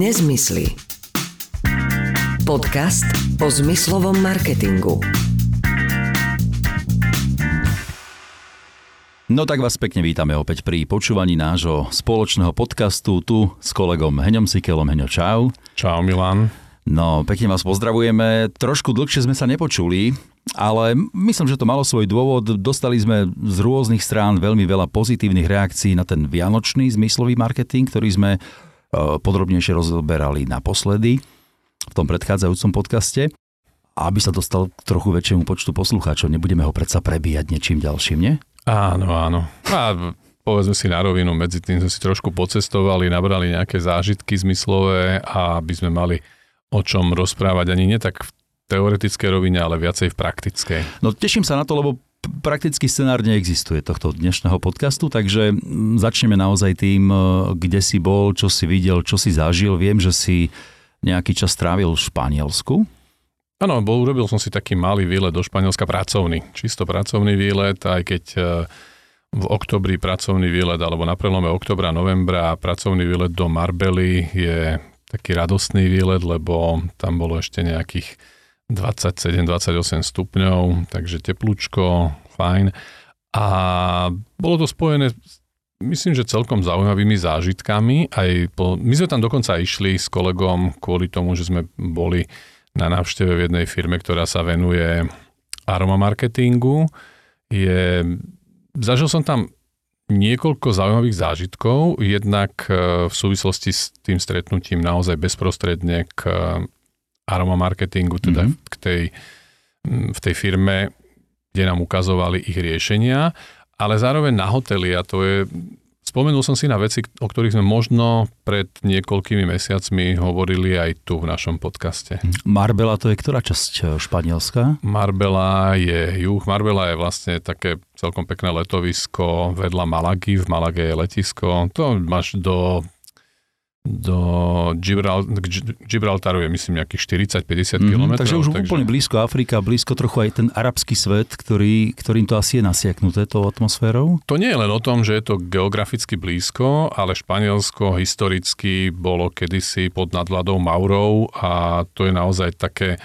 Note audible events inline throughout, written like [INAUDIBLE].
Nezmysly. Podcast o zmyslovom marketingu. No tak vás pekne vítame opäť pri počúvaní nášho spoločného podcastu tu s kolegom Heňom Sikelom. Heňo, čau. Čau Milan. No, pekne vás pozdravujeme. Trošku dlhšie sme sa nepočuli, ale myslím, že to malo svoj dôvod. Dostali sme z rôznych strán veľmi veľa pozitívnych reakcií na ten vianočný zmyslový marketing, ktorý sme podrobnejšie rozoberali naposledy v tom predchádzajúcom podcaste. Aby sa dostal k trochu väčšiemu počtu poslucháčov, nebudeme ho predsa prebíjať niečím ďalším, nie? Áno, áno. A povedzme si na rovinu, medzi tým sme si trošku pocestovali, nabrali nejaké zážitky zmyslové a aby sme mali o čom rozprávať ani nie tak v teoretickej rovine, ale viacej v praktickej. No teším sa na to, lebo praktický scenár neexistuje tohto dnešného podcastu, takže mm, začneme naozaj tým, e, kde si bol, čo si videl, čo si zažil. Viem, že si nejaký čas trávil v Španielsku. Áno, bol, urobil som si taký malý výlet do Španielska pracovný. Čisto pracovný výlet, aj keď e, v oktobri pracovný výlet, alebo na prelome oktobra, novembra pracovný výlet do Marbely je taký radostný výlet, lebo tam bolo ešte nejakých 27-28 stupňov, takže teplúčko, fajn. A bolo to spojené myslím, že celkom zaujímavými zážitkami. Aj po, my sme tam dokonca išli s kolegom kvôli tomu, že sme boli na návšteve v jednej firme, ktorá sa venuje aroma marketingu. Je, zažil som tam niekoľko zaujímavých zážitkov, jednak e, v súvislosti s tým stretnutím naozaj bezprostredne k aroma marketingu, teda mm-hmm. k tej, v tej firme, kde nám ukazovali ich riešenia, ale zároveň na hoteli a to je Spomenul som si na veci, o ktorých sme možno pred niekoľkými mesiacmi hovorili aj tu v našom podcaste. Marbella to je ktorá časť e, Španielska? Marbella je juh. Marbella je vlastne také celkom pekné letovisko vedľa Malagy. V Malage je letisko. To máš do do Gibral, Gibraltaru je myslím nejakých 40-50 mm-hmm, km. Takže už takže... úplne blízko Afrika, blízko trochu aj ten arabský svet, ktorý, ktorým to asi je nasiaknuté tou atmosférou? To nie je len o tom, že je to geograficky blízko, ale Španielsko historicky bolo kedysi pod nadvládou Maurov a to je naozaj také...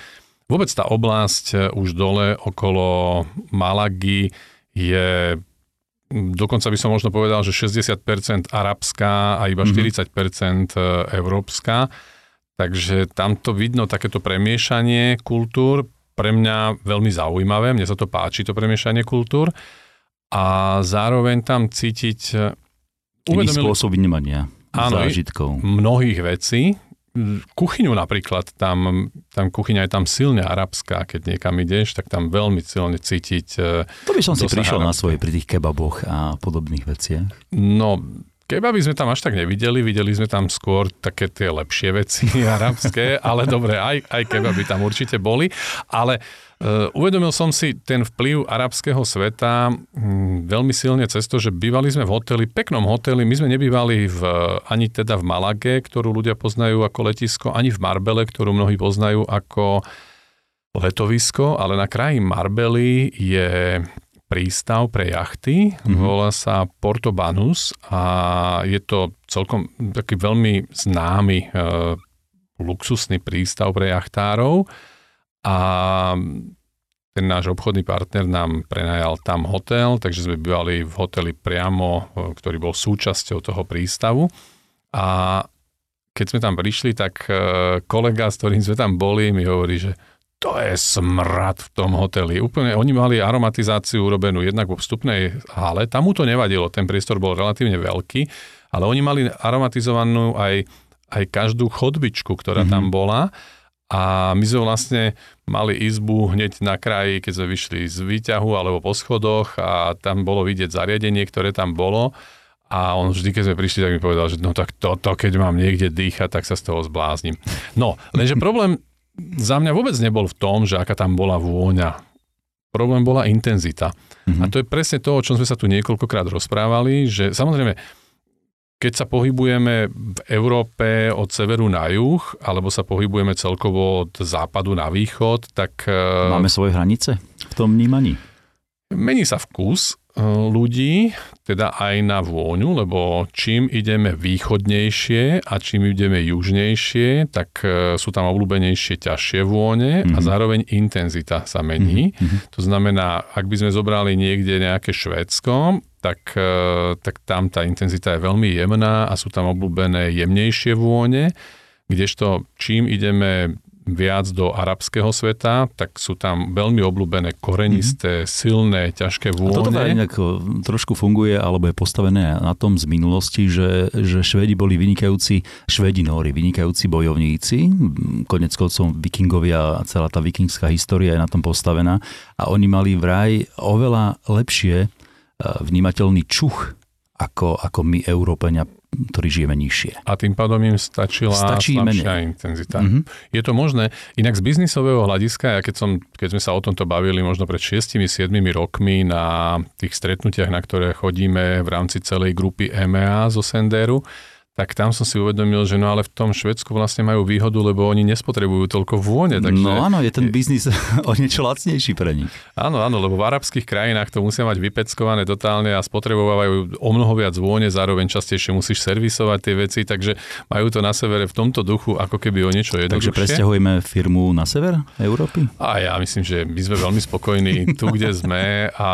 Vôbec tá oblasť už dole okolo Malagy je dokonca by som možno povedal, že 60% arabská a iba mm-hmm. 40% e, európska. Takže tam to vidno takéto premiešanie kultúr, pre mňa veľmi zaujímavé, mne sa to páči, to premiešanie kultúr. A zároveň tam cítiť... E, Iný spôsob vnímania zážitkov. mnohých vecí, kuchyňu napríklad, tam, tam kuchyňa je tam silne arabská, keď niekam ideš, tak tam veľmi silne cítiť. E, to by som si prišiel arabské. na svoje pri tých kebaboch a podobných veciach. No, kebaby sme tam až tak nevideli, videli sme tam skôr také tie lepšie veci [LAUGHS] arabské, ale dobre, aj, aj kebaby tam určite boli, ale uvedomil som si ten vplyv arabského sveta hm, veľmi silne cez to, že bývali sme v hoteli, peknom hoteli, my sme nebývali v, ani teda v Malage, ktorú ľudia poznajú ako letisko, ani v Marbele, ktorú mnohí poznajú ako letovisko, ale na kraji Marbely je prístav pre jachty, mm-hmm. volá sa Porto Banus a je to celkom taký veľmi známy e, luxusný prístav pre jachtárov a ten náš obchodný partner nám prenajal tam hotel, takže sme bývali v hoteli priamo, e, ktorý bol súčasťou toho prístavu. A keď sme tam prišli, tak e, kolega, s ktorým sme tam boli, mi hovorí, že to je smrad v tom hoteli. Úplne, oni mali aromatizáciu urobenú jednak vo vstupnej hale, tam mu to nevadilo, ten priestor bol relatívne veľký, ale oni mali aromatizovanú aj, aj každú chodbičku, ktorá mm-hmm. tam bola a my sme vlastne mali izbu hneď na kraji, keď sme vyšli z výťahu alebo po schodoch a tam bolo vidieť zariadenie, ktoré tam bolo. A on vždy, keď sme prišli, tak mi povedal, že no tak toto, keď mám niekde dýchať, tak sa z toho zbláznim. No, lenže problém za mňa vôbec nebol v tom, že aká tam bola vôňa. Problém bola intenzita. Mm-hmm. A to je presne to, o čom sme sa tu niekoľkokrát rozprávali, že samozrejme keď sa pohybujeme v Európe od severu na juh, alebo sa pohybujeme celkovo od západu na východ, tak... E, Máme svoje hranice v tom vnímaní? Mení sa vkus, ľudí, teda aj na vôňu, lebo čím ideme východnejšie a čím ideme južnejšie, tak e, sú tam obľúbenejšie ťažšie vône mm-hmm. a zároveň intenzita sa mení. Mm-hmm. To znamená, ak by sme zobrali niekde nejaké Švédsko, tak, e, tak tam tá intenzita je veľmi jemná a sú tam obľúbené jemnejšie vône, kdežto čím ideme viac do arabského sveta, tak sú tam veľmi obľúbené korenisté, mm-hmm. silné, ťažké vône. A toto inak trošku funguje, alebo je postavené na tom z minulosti, že, že Švedi boli vynikajúci, Švedi Nóri, vynikajúci bojovníci, konec koncov vikingovia a celá tá vikingská história je na tom postavená a oni mali vraj oveľa lepšie vnímateľný čuch ako, ako my, Európania, ktorí žijeme nižšie. A tým pádom im stačila Stačí slabšia menej. intenzita. Mm-hmm. Je to možné. Inak z biznisového hľadiska, ja keď, som, keď sme sa o tomto bavili možno pred 6-7 rokmi na tých stretnutiach, na ktoré chodíme v rámci celej grupy EMEA zo Senderu, tak tam som si uvedomil, že no ale v tom Švedsku vlastne majú výhodu, lebo oni nespotrebujú toľko vône. Takže... No áno, je ten biznis [LAUGHS] o niečo lacnejší pre nich. Áno, áno, lebo v arabských krajinách to musia mať vypeckované totálne a spotrebovávajú o mnoho viac vône, zároveň častejšie musíš servisovať tie veci, takže majú to na severe v tomto duchu ako keby o niečo jednoduchšie. Takže presťahujeme firmu na sever Európy? A ja myslím, že my sme veľmi spokojní [LAUGHS] tu, kde sme a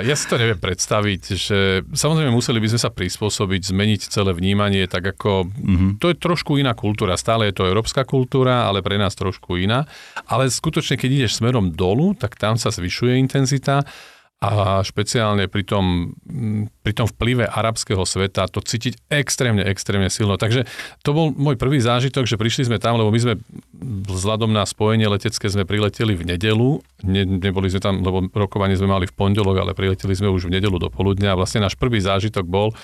ja si to neviem predstaviť, že samozrejme museli by sme sa prispôsobiť, zmeniť celé vnímanie tak ako, mm-hmm. to je trošku iná kultúra, stále je to európska kultúra, ale pre nás trošku iná. Ale skutočne, keď ideš smerom dolu, tak tam sa zvyšuje intenzita a špeciálne pri tom, pri tom vplyve arabského sveta to cítiť extrémne, extrémne silno. Takže to bol môj prvý zážitok, že prišli sme tam, lebo my sme vzhľadom na spojenie letecké sme prileteli v nedelu, ne, neboli sme tam, lebo rokovanie sme mali v pondelok, ale prileteli sme už v nedelu do poludnia a vlastne náš prvý zážitok bol,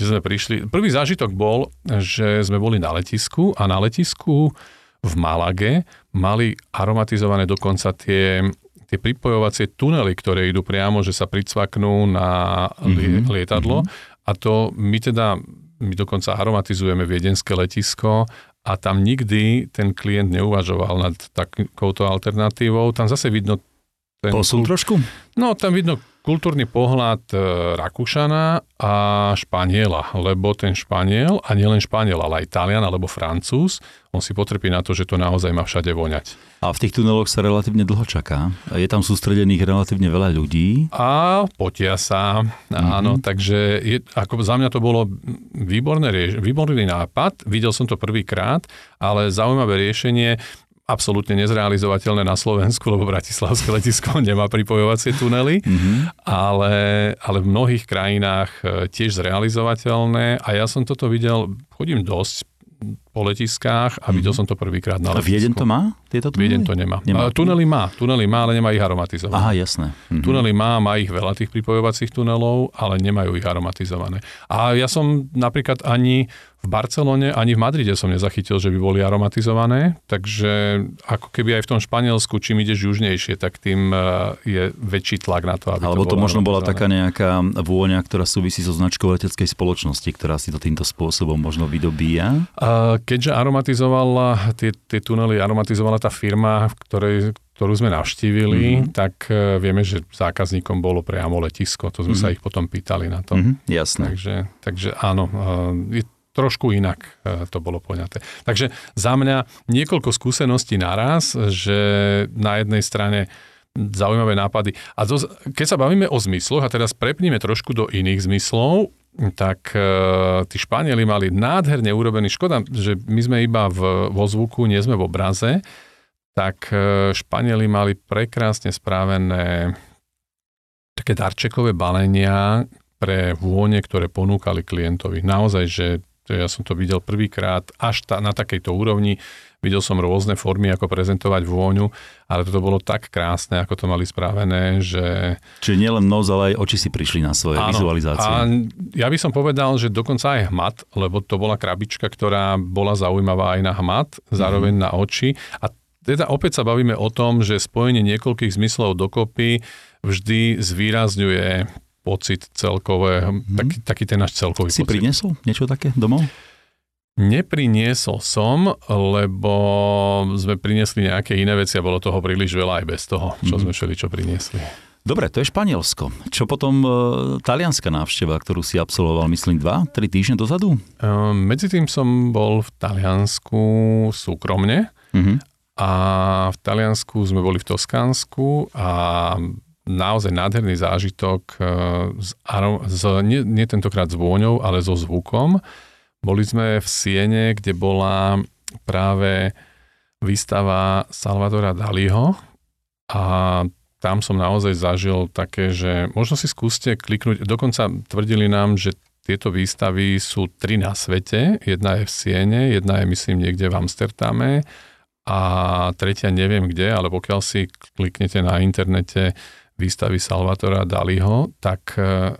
že sme prišli. Prvý zážitok bol, že sme boli na letisku a na letisku v Malage mali aromatizované dokonca tie, tie pripojovacie tunely, ktoré idú priamo, že sa pricvaknú na mm-hmm. lietadlo. Mm-hmm. A to my teda, my dokonca aromatizujeme viedenské letisko a tam nikdy ten klient neuvažoval nad takouto alternatívou. Tam zase vidno ten... Posun trošku? No, tam vidno kultúrny pohľad e, Rakúšana a Španiela, lebo ten Španiel, a nielen Španiel, ale aj Talian alebo Francúz, on si potrpí na to, že to naozaj má všade voňať. A v tých tuneloch sa relatívne dlho čaká. Je tam sústredených relatívne veľa ľudí. A potia sa, mm-hmm. áno, takže je, ako za mňa to bolo výborné, výborný nápad, videl som to prvýkrát, ale zaujímavé riešenie, absolútne nezrealizovateľné na Slovensku, lebo Bratislavské letisko [LAUGHS] nemá pripojovacie tunely, mm-hmm. ale, ale v mnohých krajinách e, tiež zrealizovateľné a ja som toto videl, chodím dosť po letiskách a videl mm-hmm. som to prvýkrát na letisku. A Vieden to má? Tieto tunely? Vieden to nemá. nemá. Tunely má, tunely má, ale nemá ich aromatizované. Aha, jasné. Mm-hmm. Tunely má, má ich veľa tých pripojovacích tunelov, ale nemajú ich aromatizované. A ja som napríklad ani v Barcelone ani v Madride som nezachytil, že by boli aromatizované, takže ako keby aj v tom Španielsku, čím ideš južnejšie, tak tým e, je väčší tlak na to, aby Alebo to, to možno bola taká nejaká vôňa, ktorá súvisí so značkou leteckej spoločnosti, ktorá si to týmto spôsobom možno vydobíja? Keďže aromatizovala, tie, tie tunely aromatizovala tá firma, v ktorej, ktorú sme navštívili, mm-hmm. tak e, vieme, že zákazníkom bolo priamo letisko. To sme mm-hmm. sa ich potom pýtali na to. Mm-hmm, jasné. Takže, takže áno, e, je trošku inak e, to bolo poňaté. Takže za mňa niekoľko skúseností naraz, že na jednej strane zaujímavé nápady. A to, keď sa bavíme o zmysloch, a teraz prepníme trošku do iných zmyslov, tak e, tí Španieli mali nádherne urobený, škoda, že my sme iba v, vo zvuku, nie sme v obraze, tak e, Španieli mali prekrásne správené také darčekové balenia pre vône, ktoré ponúkali klientovi. Naozaj, že ja som to videl prvýkrát až ta, na takejto úrovni. Videl som rôzne formy, ako prezentovať vôňu, ale toto bolo tak krásne, ako to mali správené, že... Čiže nielen nos, ale aj oči si prišli na svoje Áno, vizualizácie. A ja by som povedal, že dokonca aj hmat, lebo to bola krabička, ktorá bola zaujímavá aj na hmat, zároveň mm. na oči. A teda opäť sa bavíme o tom, že spojenie niekoľkých zmyslov dokopy vždy zvýrazňuje pocit celkové, mm-hmm. taký, taký ten náš celkový si pocit. Si priniesol niečo také domov? Nepriniesol som, lebo sme priniesli nejaké iné veci a bolo toho príliš veľa aj bez toho, čo mm-hmm. sme všeli čo priniesli. Dobre, to je Španielsko. Čo potom e, talianská návšteva, ktorú si absolvoval, myslím, dva, tri týždne dozadu? E, medzi tým som bol v Taliansku súkromne uh-huh. a v Taliansku sme boli v Toskánsku a naozaj nádherný zážitok e, z, z, nie, nie tentokrát s vôňou, ale so zvukom. Boli sme v Siene, kde bola práve výstava Salvadora Daliho a tam som naozaj zažil také, že možno si skúste kliknúť, dokonca tvrdili nám, že tieto výstavy sú tri na svete, jedna je v Siene, jedna je myslím niekde v Amsterdame a tretia neviem kde, ale pokiaľ si kliknete na internete výstavy Salvatora Daliho, tak e,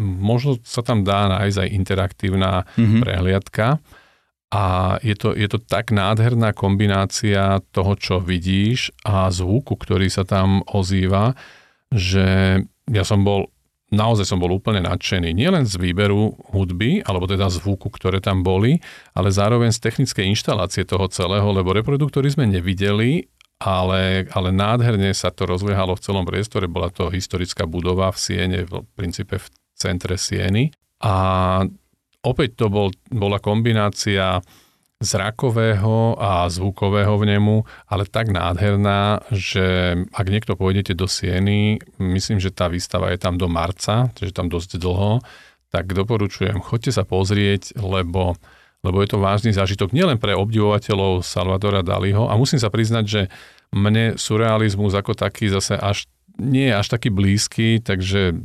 možno sa tam dá nájsť aj interaktívna mm-hmm. prehliadka a je to, je to tak nádherná kombinácia toho, čo vidíš a zvuku, ktorý sa tam ozýva, že ja som bol, naozaj som bol úplne nadšený. Nielen z výberu hudby, alebo teda zvuku, ktoré tam boli, ale zároveň z technickej inštalácie toho celého, lebo reproduktory sme nevideli, ale, ale nádherne sa to rozliehalo v celom priestore. Bola to historická budova v Siene, v princípe v centre Sieny. A Opäť to bol, bola kombinácia zrakového a zvukového vnemu, ale tak nádherná, že ak niekto pôjdete do Sieny, myslím, že tá výstava je tam do marca, čiže tam dosť dlho, tak doporučujem, choďte sa pozrieť, lebo, lebo je to vážny zážitok nielen pre obdivovateľov Salvadora Daliho a musím sa priznať, že mne surrealizmus ako taký zase až nie je až taký blízky, takže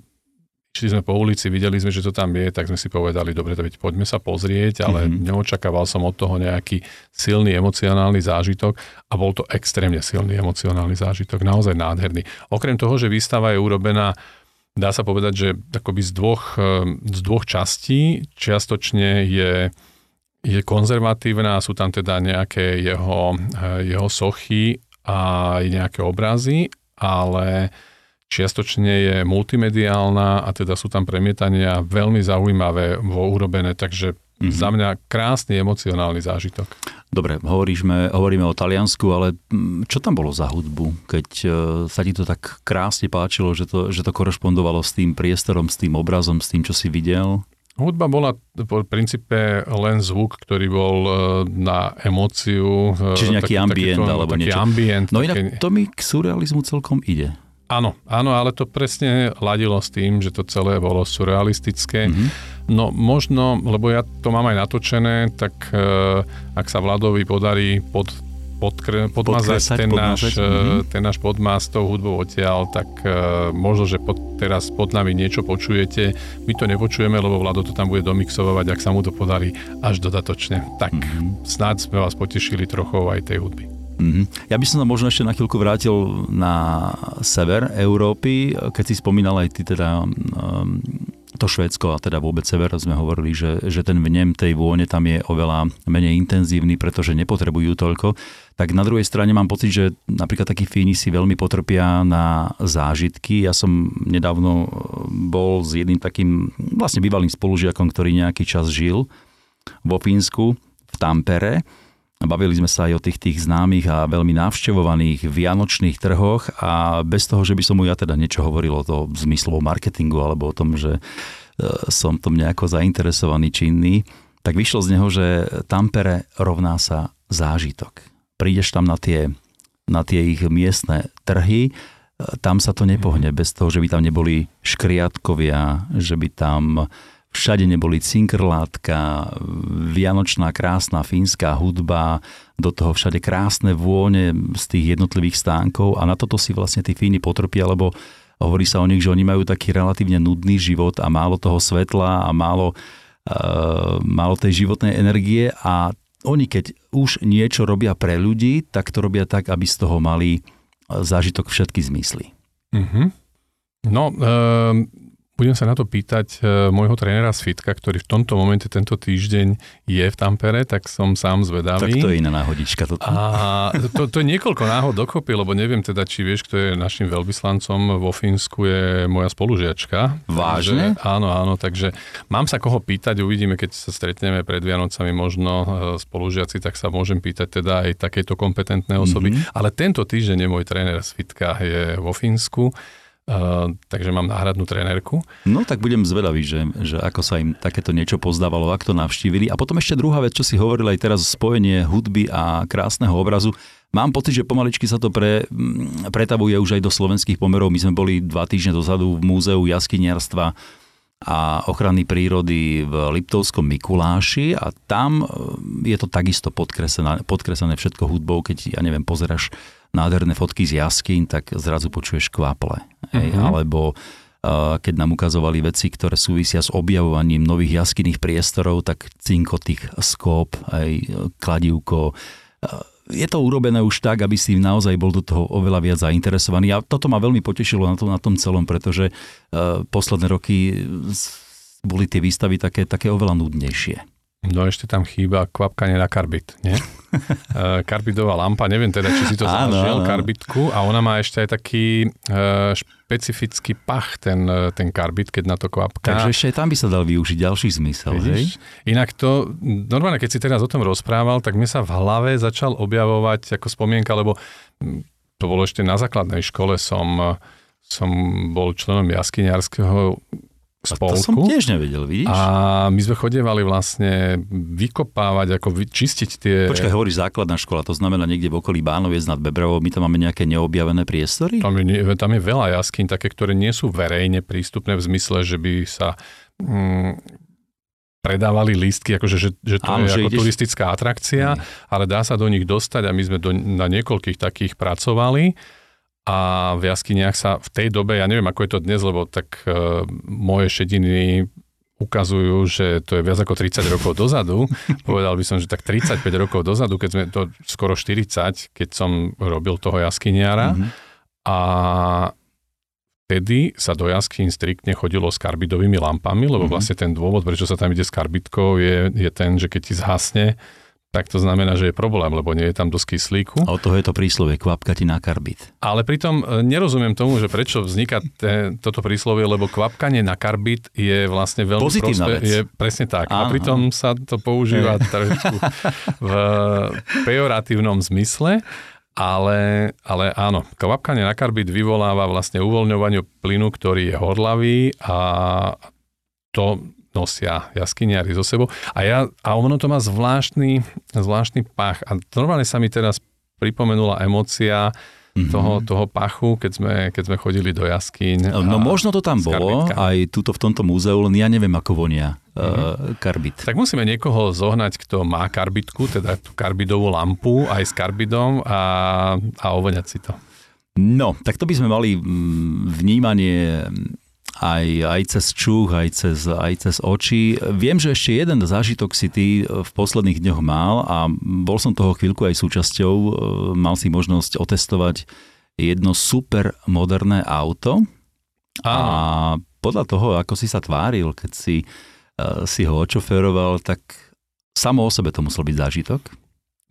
Šli sme po ulici, videli sme, že to tam je, tak sme si povedali, dobre, veď poďme sa pozrieť, ale mm-hmm. neočakával som od toho nejaký silný emocionálny zážitok a bol to extrémne silný emocionálny zážitok, naozaj nádherný. Okrem toho, že výstava je urobená dá sa povedať, že akoby z dvoch, z dvoch častí. Čiastočne je, je konzervatívna, sú tam teda nejaké jeho, eh, jeho sochy a nejaké obrazy, ale čiastočne je multimediálna a teda sú tam premietania veľmi zaujímavé vo urobené, takže mm-hmm. za mňa krásny emocionálny zážitok. Dobre, hovoríme, hovoríme o Taliansku, ale mm, čo tam bolo za hudbu, keď e, sa ti to tak krásne páčilo, že to, že to korešpondovalo s tým priestorom, s tým obrazom, s tým, čo si videl? Hudba bola v princípe len zvuk, ktorý bol e, na emóciu. E, Čiže nejaký taký, ambient taký, alebo taký niečo. Ambient, no inak také... to mi k surrealizmu celkom ide. Áno, áno, ale to presne ladilo s tým, že to celé bolo surrealistické. Mm-hmm. No možno, lebo ja to mám aj natočené, tak uh, ak sa Vladovi podarí pod, podkre, podmazať ten, náš, mm-hmm. ten náš podmaz tou hudbou odtiaľ, tak uh, možno, že pod, teraz pod nami niečo počujete. My to nepočujeme, lebo Vlado to tam bude domixovať, ak sa mu to podarí až dodatočne. Tak mm-hmm. snáď sme vás potešili trochu aj tej hudby. Mm-hmm. Ja by som sa možno ešte na chvíľku vrátil na sever Európy, keď si spomínal aj ty teda um, to Švédsko a teda vôbec sever sme hovorili, že, že ten vnem tej vône tam je oveľa menej intenzívny, pretože nepotrebujú toľko. Tak na druhej strane mám pocit, že napríklad takí Fíni si veľmi potrpia na zážitky. Ja som nedávno bol s jedným takým vlastne bývalým spolužiakom, ktorý nejaký čas žil vo Fínsku, v Tampere Bavili sme sa aj o tých tých známych a veľmi navštevovaných vianočných trhoch a bez toho, že by som mu ja teda niečo hovoril o to zmyslovom marketingu alebo o tom, že e, som tom nejako zainteresovaný činný, tak vyšlo z neho, že Tampere rovná sa zážitok. Prídeš tam na tie, na tie ich miestne trhy, e, tam sa to nepohne bez toho, že by tam neboli škriatkovia, že by tam Všade neboli cinkrlátka, vianočná krásna fínska hudba, do toho všade krásne vône z tých jednotlivých stánkov a na toto si vlastne tí Fíni potrpia, lebo hovorí sa o nich, že oni majú taký relatívne nudný život a málo toho svetla a málo, uh, málo tej životnej energie a oni keď už niečo robia pre ľudí, tak to robia tak, aby z toho mali zážitok všetky zmysly. Mm-hmm. No, um budem sa na to pýtať e, môjho trénera z Fitka, ktorý v tomto momente tento týždeň je v Tampere, tak som sám zvedavý. Tak to je iná náhodička. Toto. A to, to je niekoľko náhod dokopy, lebo neviem teda, či vieš, kto je našim veľvyslancom vo Fínsku, je moja spolužiačka. Vážne? Takže, áno, áno, takže mám sa koho pýtať, uvidíme, keď sa stretneme pred Vianocami možno e, spolužiaci, tak sa môžem pýtať teda aj takéto kompetentné osoby. Mm-hmm. Ale tento týždeň je môj tréner z Fitka, je vo Fínsku Uh, takže mám náhradnú trénerku. No tak budem zvedavý, že, že ako sa im takéto niečo pozdávalo, ak to navštívili. A potom ešte druhá vec, čo si hovoril aj teraz, spojenie hudby a krásneho obrazu. Mám pocit, že pomaličky sa to pre, mm, pretavuje už aj do slovenských pomerov. My sme boli dva týždne dozadu v múzeu jaskyniarstva a ochrany prírody v Liptovskom Mikuláši a tam e, je to takisto podkresené, podkresené všetko hudbou, keď, ja neviem, pozeráš nádherné fotky z jaskyn, tak zrazu počuješ kvaple. Uh-huh. Alebo uh, keď nám ukazovali veci, ktoré súvisia s objavovaním nových jaskyných priestorov, tak cinko tých skóp, aj kladívko. Uh, je to urobené už tak, aby si naozaj bol do toho oveľa viac zainteresovaný. A toto ma veľmi potešilo na tom, na tom celom, pretože uh, posledné roky boli tie výstavy také, také oveľa nudnejšie. No ešte tam chýba kvapkanie na karbit, nie? [LAUGHS] Eh, karbidová lampa, neviem teda, či si to zažil, karbitku a ona má ešte aj taký uh, špecifický pach, ten, eh, ten karbit, keď na to kvapká. Takže ešte aj tam by sa dal využiť ďalší zmysel, hej? Inak to, normálne, keď si teraz o tom rozprával, tak mi sa v hlave začal objavovať ako spomienka, lebo hm, to bolo ešte na základnej škole, som, som bol členom jaskyniarského spolku. To som tiež nevedel, vidíš? A my sme chodievali vlastne vykopávať, ako vyčistiť tie... Počkaj, hovoríš základná škola, to znamená niekde v okolí Bánoviec nad Bebravou, my tam máme nejaké neobjavené priestory? Tam je, tam je veľa jaskyn, také, ktoré nie sú verejne prístupné v zmysle, že by sa mm, predávali lístky, akože, že, že to Áno, je že ako ideš... turistická atrakcia, mm. ale dá sa do nich dostať a my sme do, na niekoľkých takých pracovali a v jaskyniach sa v tej dobe, ja neviem ako je to dnes, lebo tak uh, moje šediny ukazujú, že to je viac ako 30 rokov dozadu. [LAUGHS] Povedal by som, že tak 35 rokov dozadu, keď sme to skoro 40, keď som robil toho jaskyniara. Mm-hmm. A vtedy sa do jaskyn striktne chodilo s karbidovými lampami, lebo mm-hmm. vlastne ten dôvod, prečo sa tam ide s karbidkou, je, je ten, že keď ti zhasne, tak to znamená, že je problém, lebo nie je tam dosť kyslíku. A od toho je to príslovie, kvapka ti na karbid. Ale pritom e, nerozumiem tomu, že prečo vzniká te, toto príslovie, lebo kvapkanie na karbid je vlastne veľmi Pozitívna prospe, vec. Je presne tak. Áno. A pritom sa to používa trošku v pejoratívnom zmysle. Ale, ale áno, kvapkanie na karbid vyvoláva vlastne uvoľňovanie plynu, ktorý je horlavý a to nosia jaskyniari zo sebou. A, ja, a ono to má zvláštny, zvláštny pach. A normálne sa mi teraz pripomenula emócia mm-hmm. toho, toho pachu, keď sme, keď sme chodili do jaskyň. No možno to tam bolo, aj tuto v tomto múzeu, len ja neviem, ako vonia mm-hmm. karbit. Tak musíme niekoho zohnať, kto má karbitku, teda tú karbidovú lampu aj s karbidom a, a ovoňať si to. No, tak to by sme mali mm, vnímanie aj, aj cez čuch, aj cez, aj cez oči. Viem, že ešte jeden zážitok si ty v posledných dňoch mal a bol som toho chvíľku aj súčasťou. Mal si možnosť otestovať jedno super moderné auto a podľa toho, ako si sa tváril, keď si, eh, si ho očoferoval, tak samo o sebe to musel byť zážitok.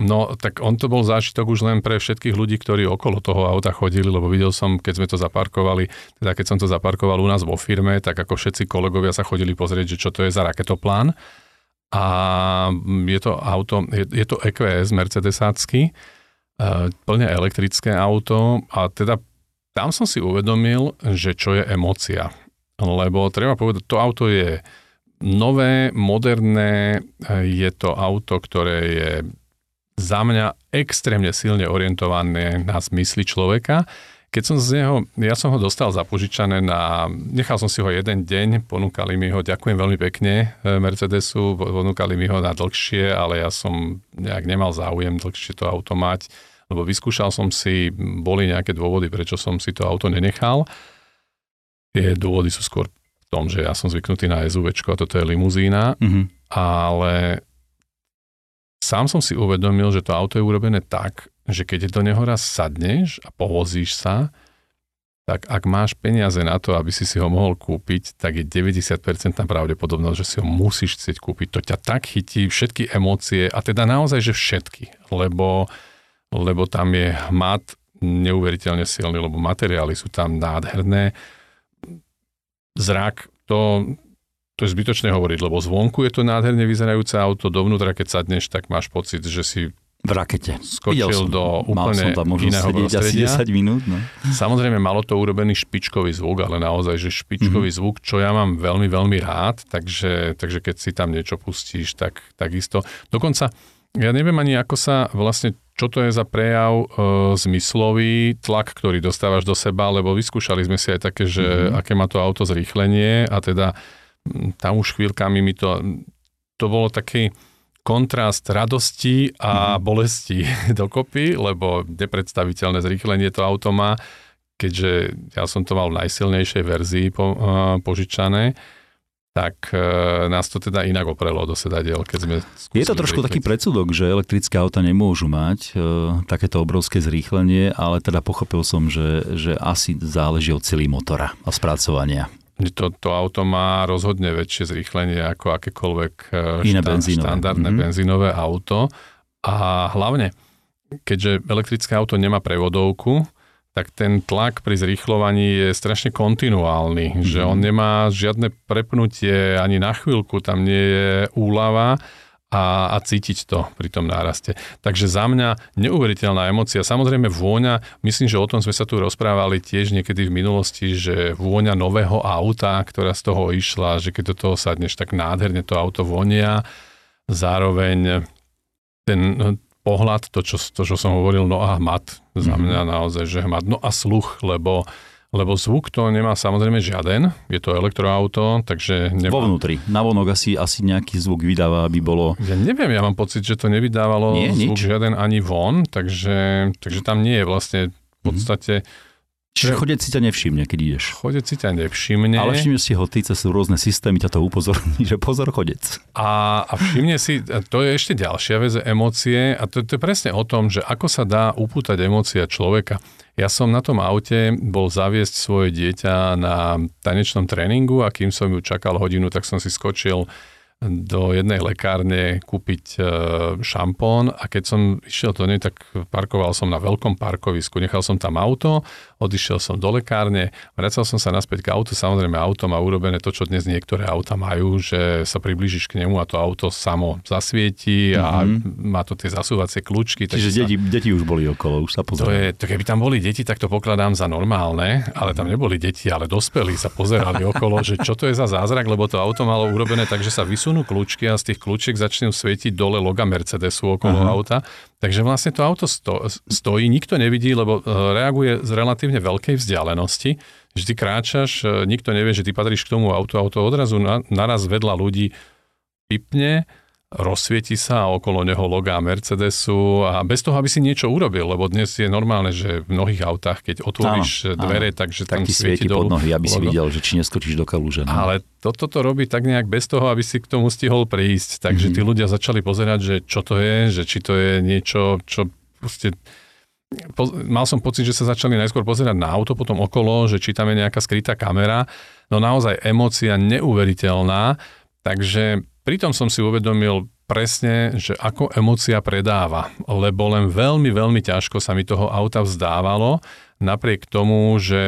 No, tak on to bol zážitok už len pre všetkých ľudí, ktorí okolo toho auta chodili, lebo videl som, keď sme to zaparkovali, teda keď som to zaparkoval u nás vo firme, tak ako všetci kolegovia sa chodili pozrieť, že čo to je za raketoplán. A je to auto, je, je to EQS Mercedesácky, e, plne elektrické auto a teda tam som si uvedomil, že čo je emocia. Lebo treba povedať, to auto je nové, moderné, e, je to auto, ktoré je za mňa extrémne silne orientované na zmysly človeka. Keď som z neho, ja som ho dostal zapožičané na, nechal som si ho jeden deň, ponúkali mi ho, ďakujem veľmi pekne e, Mercedesu, ponúkali mi ho na dlhšie, ale ja som nejak nemal záujem dlhšie to auto mať, lebo vyskúšal som si, boli nejaké dôvody, prečo som si to auto nenechal. Tie dôvody sú skôr v tom, že ja som zvyknutý na SUV a toto je limuzína, mm-hmm. ale sám som si uvedomil, že to auto je urobené tak, že keď do neho raz sadneš a povozíš sa, tak ak máš peniaze na to, aby si si ho mohol kúpiť, tak je 90% pravdepodobnosť, že si ho musíš chcieť kúpiť. To ťa tak chytí, všetky emócie, a teda naozaj, že všetky, lebo, lebo tam je hmat neuveriteľne silný, lebo materiály sú tam nádherné. Zrak, to, to je zbytočné hovoriť, lebo zvonku je to nádherne vyzerajúce auto, dovnútra keď sadneš, tak máš pocit, že si v rakete. skočil som, do mal úplne som tam iného asi prostredia. 10 minút. No. Samozrejme, malo to urobený špičkový zvuk, ale naozaj, že špičkový mm-hmm. zvuk, čo ja mám veľmi, veľmi rád, takže, takže keď si tam niečo pustíš, tak takisto. Dokonca, ja neviem ani, ako sa vlastne, čo to je za prejav e, zmyslový tlak, ktorý dostávaš do seba, lebo vyskúšali sme si aj také, že mm-hmm. aké má to auto zrýchlenie a teda tam už chvíľkami mi to, to bolo taký, kontrast radosti a mm-hmm. bolesti [LAUGHS] dokopy, lebo nepredstaviteľné zrýchlenie to auto má, keďže ja som to mal v najsilnejšej verzii po, uh, požičané, tak uh, nás to teda inak oprelo do sedadiel, keď sme Je to trošku taký predsudok, že elektrické auta nemôžu mať uh, takéto obrovské zrýchlenie, ale teda pochopil som, že, že asi záleží od celý motora a spracovania. To, to auto má rozhodne väčšie zrýchlenie ako akékoľvek e, Iné štá, benzínové. štandardné Mhm. benzínové auto. A hlavne, keďže elektrické auto nemá prevodovku, tak ten tlak pri zrýchlovaní je strašne kontinuálny, Mhm. že on nemá žiadne prepnutie ani na chvíľku, tam nie je úlava a, a cítiť to pri tom náraste. Takže za mňa neuveriteľná emocia. Samozrejme vôňa, myslím, že o tom sme sa tu rozprávali tiež niekedy v minulosti, že vôňa nového auta, ktorá z toho išla, že keď do toho sadneš, tak nádherne to auto vonia. Zároveň ten no, pohľad, to čo, to, čo som hovoril, no a hmat, za mňa naozaj, že hmat, no a sluch, lebo lebo zvuk to nemá samozrejme žiaden, je to elektroauto, takže... Vo Nemá, vnútri. Navonok asi, asi nejaký zvuk vydáva, aby bolo... ja neviem, ja mám pocit, že to nevydávalo Nie, zvuk nič. žiaden ani von, takže, takže tam nie je vlastne v podstate... Čiže chodec si ťa nevšimne, keď ideš. Chodec si ťa nevšimne Ale všimne si ho ty, cez rôzne systémy ťa to upozorní, [LAUGHS] že pozor chodec. a, a všimne si, a to je ešte ďalšia vec, emócie a to, to je presne o tom, že ako sa dá upútať emócia človeka. Ja som na tom aute bol zaviesť svoje dieťa na tanečnom tréningu a kým som ju čakal hodinu, tak som si skočil do jednej lekárne kúpiť e, šampón a keď som išiel do nej, tak parkoval som na veľkom parkovisku. Nechal som tam auto, odišiel som do lekárne, vracal som sa naspäť k autu. Samozrejme, auto má urobené to, čo dnes niektoré auta majú, že sa priblížiš k nemu a to auto samo zasvieti a mm-hmm. má to tie zasúvacie kľúčky. Čiže sa- deti, deti už boli okolo, už sa to pozerajú. je, to keby tam boli deti, tak to pokladám za normálne, ale tam neboli deti, ale dospelí sa pozerali [LAUGHS] okolo, že čo to je za zázrak, lebo to auto malo urobené tak, že sa vysunú kľúčky a z tých kľúčiek začnú svietiť dole loga Mercedesu okolo Aha. auta. Takže vlastne to auto sto, stojí, nikto nevidí, lebo e, reaguje z relatívne veľkej vzdialenosti. Že ty kráčaš, e, nikto nevie, že ty patríš k tomu autu, auto odrazu na, naraz vedľa ľudí pipne, rozsvieti sa a okolo neho logá Mercedesu a bez toho, aby si niečo urobil, lebo dnes je normálne, že v mnohých autách, keď otvoríš Áno, dvere, áno. takže Tak tam ti svieti svieti pod nohy, aby si logo. videl, že či neskočíš do kaluže. No. Ale toto to robí tak nejak bez toho, aby si k tomu stihol prísť. Takže Mhm. tí ľudia začali pozerať, že čo to je, že či to je niečo, čo proste... Po, mal som pocit, že sa začali najskôr pozerať na auto, potom okolo, že či tam je nejaká skrytá kamera. No naozaj emócia neuveriteľná, takže pritom som si uvedomil presne, že ako emócia predáva, lebo len veľmi, veľmi ťažko sa mi toho auta vzdávalo, napriek tomu, že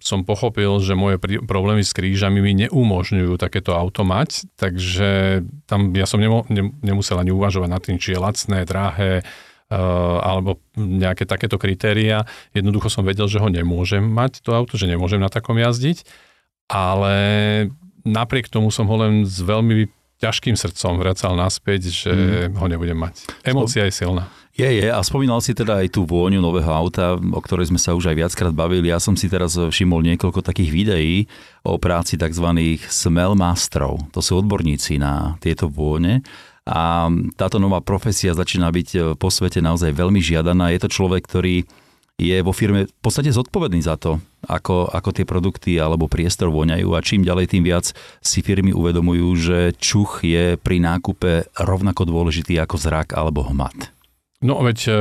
som pochopil, že moje problémy s krížami mi neumožňujú takéto auto mať, takže tam ja som nemo, ne, nemusel ani uvažovať nad tým, či je lacné, drahé, uh, alebo nejaké takéto kritéria. Jednoducho som vedel, že ho nemôžem mať, to auto, že nemôžem na takom jazdiť, ale napriek tomu som ho len s veľmi ťažkým srdcom vracal naspäť, že mm. ho nebudem mať. Emócia je silná. Je, je. A spomínal si teda aj tú vôňu nového auta, o ktorej sme sa už aj viackrát bavili. Ja som si teraz všimol niekoľko takých videí o práci tzv. smell masterov. To sú odborníci na tieto vône. A táto nová profesia začína byť po svete naozaj veľmi žiadaná. Je to človek, ktorý je vo firme v podstate zodpovedný za to, ako, ako tie produkty alebo priestor voňajú a čím ďalej, tým viac si firmy uvedomujú, že čuch je pri nákupe rovnako dôležitý ako zrak alebo hmat. No veď e,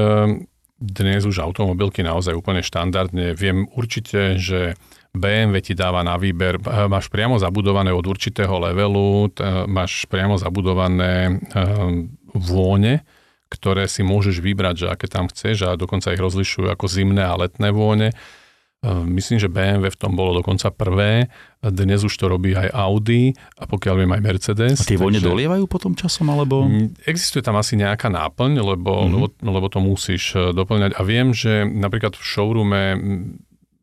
dnes už automobilky naozaj úplne štandardne. Viem určite, že BMW ti dáva na výber, e, máš priamo zabudované od určitého levelu, t- e, máš priamo zabudované vône, ktoré si môžeš vybrať, že aké tam chceš a dokonca ich rozlišujú ako zimné a letné vône. Myslím, že BMW v tom bolo dokonca prvé. Dnes už to robí aj Audi a pokiaľ viem aj Mercedes. A tie takže... dolievajú potom časom, alebo? Existuje tam asi nejaká náplň, lebo, mm-hmm. lebo, lebo to musíš e, doplňať. A viem, že napríklad v showroome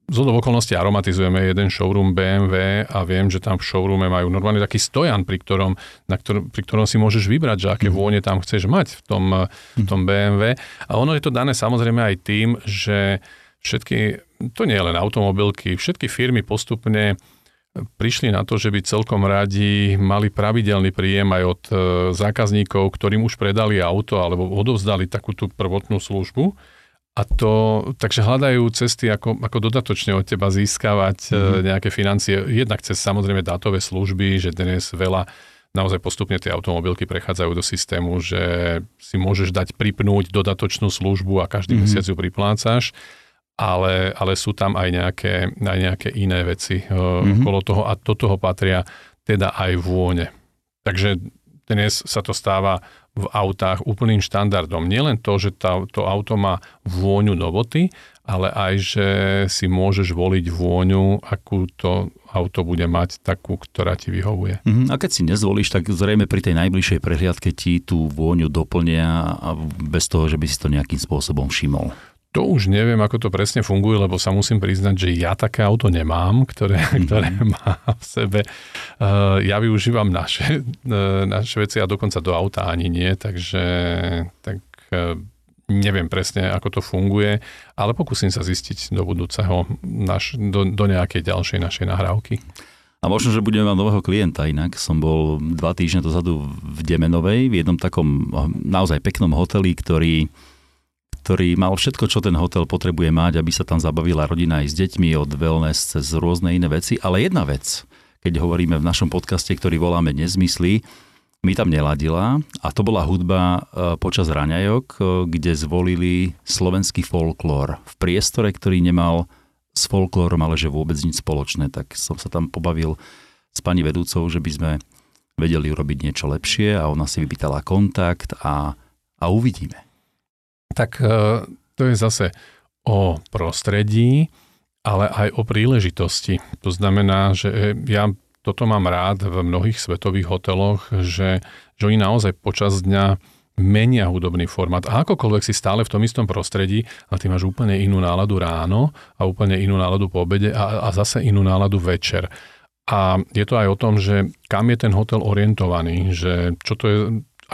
z okolností aromatizujeme jeden showroom BMW a viem, že tam v showroome majú normálne taký stojan, pri ktorom, na ktor- pri ktorom si môžeš vybrať, že aké mm. vône tam chceš mať v tom, v tom BMW. A ono je to dané samozrejme aj tým, že všetky, to nie je len automobilky, všetky firmy postupne prišli na to, že by celkom radi mali pravidelný príjem aj od e, zákazníkov, ktorým už predali auto alebo odovzdali takú tú prvotnú službu. A to, takže hľadajú cesty, ako, ako dodatočne od teba získavať mm-hmm. nejaké financie. Jednak cez samozrejme dátové služby, že dnes veľa naozaj postupne tie automobilky prechádzajú do systému, že si môžeš dať pripnúť dodatočnú službu a každý mm-hmm. mesiac ju priplácaš ale, ale sú tam aj nejaké, aj nejaké iné veci mm-hmm. okolo toho a do toho patria teda aj vône. Takže dnes sa to stáva v autách úplným štandardom. Nielen to, že tá, to auto má vôňu novoty, ale aj, že si môžeš voliť vôňu, akú to auto bude mať, takú, ktorá ti vyhovuje. Uh-huh. A keď si nezvolíš, tak zrejme pri tej najbližšej prehliadke ti tú vôňu doplnia a bez toho, že by si to nejakým spôsobom všimol. To už neviem, ako to presne funguje, lebo sa musím priznať, že ja také auto nemám, ktoré, mm-hmm. [LAUGHS] ktoré má v sebe. Uh, ja využívam naše, uh, naše veci a dokonca do auta ani nie, takže tak uh, neviem presne, ako to funguje, ale pokúsim sa zistiť do budúceho, naš, do, do nejakej ďalšej našej nahrávky. A možno, že budeme mať nového klienta inak. Som bol dva týždne dozadu v Demenovej, v jednom takom naozaj peknom hoteli, ktorý ktorý mal všetko, čo ten hotel potrebuje mať, aby sa tam zabavila rodina aj s deťmi, od wellness cez rôzne iné veci. Ale jedna vec, keď hovoríme v našom podcaste, ktorý voláme Nezmysly, mi tam neladila a to bola hudba e, počas raňajok, e, kde zvolili slovenský folklór v priestore, ktorý nemal s folklórom, ale že vôbec nič spoločné. Tak som sa tam pobavil s pani vedúcou, že by sme vedeli urobiť niečo lepšie a ona si vypýtala kontakt a, a uvidíme tak e, to je zase o prostredí, ale aj o príležitosti. To znamená, že e, ja toto mám rád v mnohých svetových hoteloch, že, že oni naozaj počas dňa menia hudobný formát. A akokoľvek si stále v tom istom prostredí, ale ty máš úplne inú náladu ráno a úplne inú náladu po obede a, a zase inú náladu večer. A je to aj o tom, že kam je ten hotel orientovaný, že čo to je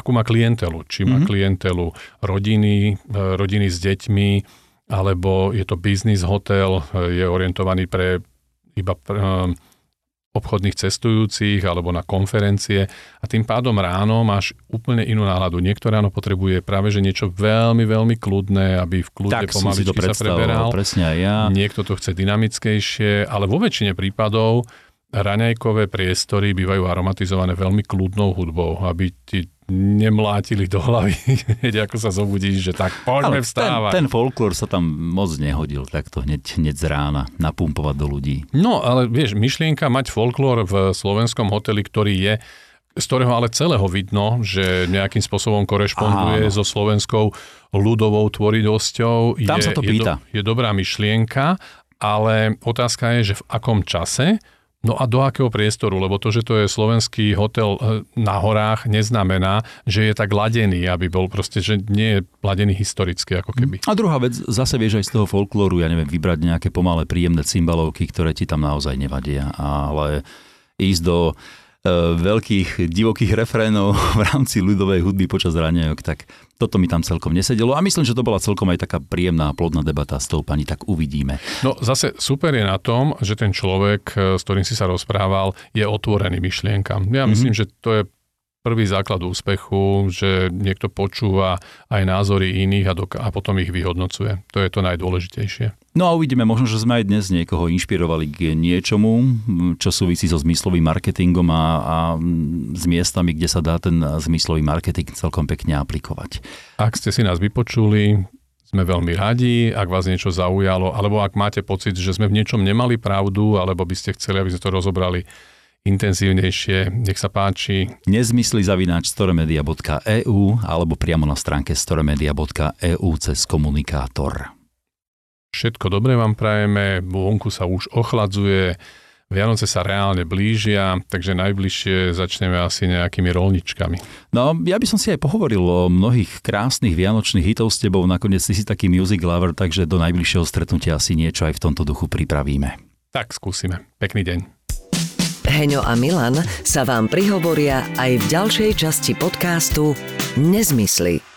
akú má klientelu. Či má mm-hmm. klientelu rodiny, e, rodiny s deťmi, alebo je to biznis hotel, e, je orientovaný pre iba pre, e, obchodných cestujúcich alebo na konferencie a tým pádom ráno máš úplne inú náladu. Niekto ráno potrebuje práve že niečo veľmi, veľmi kľudné, aby v kľude tak pomaličky sa preberal. Presne aj ja. Niekto to chce dynamickejšie, ale vo väčšine prípadov raňajkové priestory bývajú aromatizované veľmi kľudnou hudbou, aby ti nemlátili do hlavy, [LAUGHS] hneď ako sa zobudíš, že tak poďme Ale vstávať. Ten, ten folklór sa tam moc nehodil takto hneď, hneď z rána napumpovať do ľudí. No, ale vieš, myšlienka mať folklór v slovenskom hoteli, ktorý je z ktorého ale celého vidno, že nejakým spôsobom korešponduje Áno. so slovenskou ľudovou tvoridosťou. Tam je, sa to pýta. Je, do, je dobrá myšlienka, ale otázka je, že v akom čase No a do akého priestoru? Lebo to, že to je slovenský hotel eh, na horách, neznamená, že je tak ladený, aby bol proste, že nie je ladený historicky, ako keby. A druhá vec, zase vieš aj z toho folklóru, ja neviem, vybrať nejaké pomalé, príjemné cymbalovky, ktoré ti tam naozaj nevadia, ale ísť do veľkých divokých refrénov [LAUGHS] v rámci ľudovej hudby počas raňajok, tak toto mi tam celkom nesedelo a myslím, že to bola celkom aj taká príjemná a plodná debata s tou pani, tak uvidíme. No zase super je na tom, že ten človek, e, s ktorým si sa rozprával, je otvorený myšlienkam. Ja mm-hmm. myslím, že to je prvý základ úspechu, že niekto počúva aj názory iných a, doka- a potom ich vyhodnocuje. To je to najdôležitejšie. No a uvidíme, možno, že sme aj dnes niekoho inšpirovali k niečomu, čo súvisí so zmyslovým marketingom a, a s miestami, kde sa dá ten zmyslový marketing celkom pekne aplikovať. Ak ste si nás vypočuli, sme veľmi radi, ak vás niečo zaujalo, alebo ak máte pocit, že sme v niečom nemali pravdu, alebo by ste chceli, aby sme to rozobrali intenzívnejšie. Nech sa páči. Nezmysli zavináč storemedia.eu alebo priamo na stránke storemedia.eu cez komunikátor. Všetko dobré vám prajeme, vonku sa už ochladzuje, Vianoce sa reálne blížia, takže najbližšie začneme asi nejakými rolničkami. No, ja by som si aj pohovoril o mnohých krásnych vianočných hitov s tebou, nakoniec si si taký music lover, takže do najbližšieho stretnutia asi niečo aj v tomto duchu pripravíme. Tak skúsime. Pekný deň. Heňo a Milan sa vám prihovoria aj v ďalšej časti podcastu Nezmysly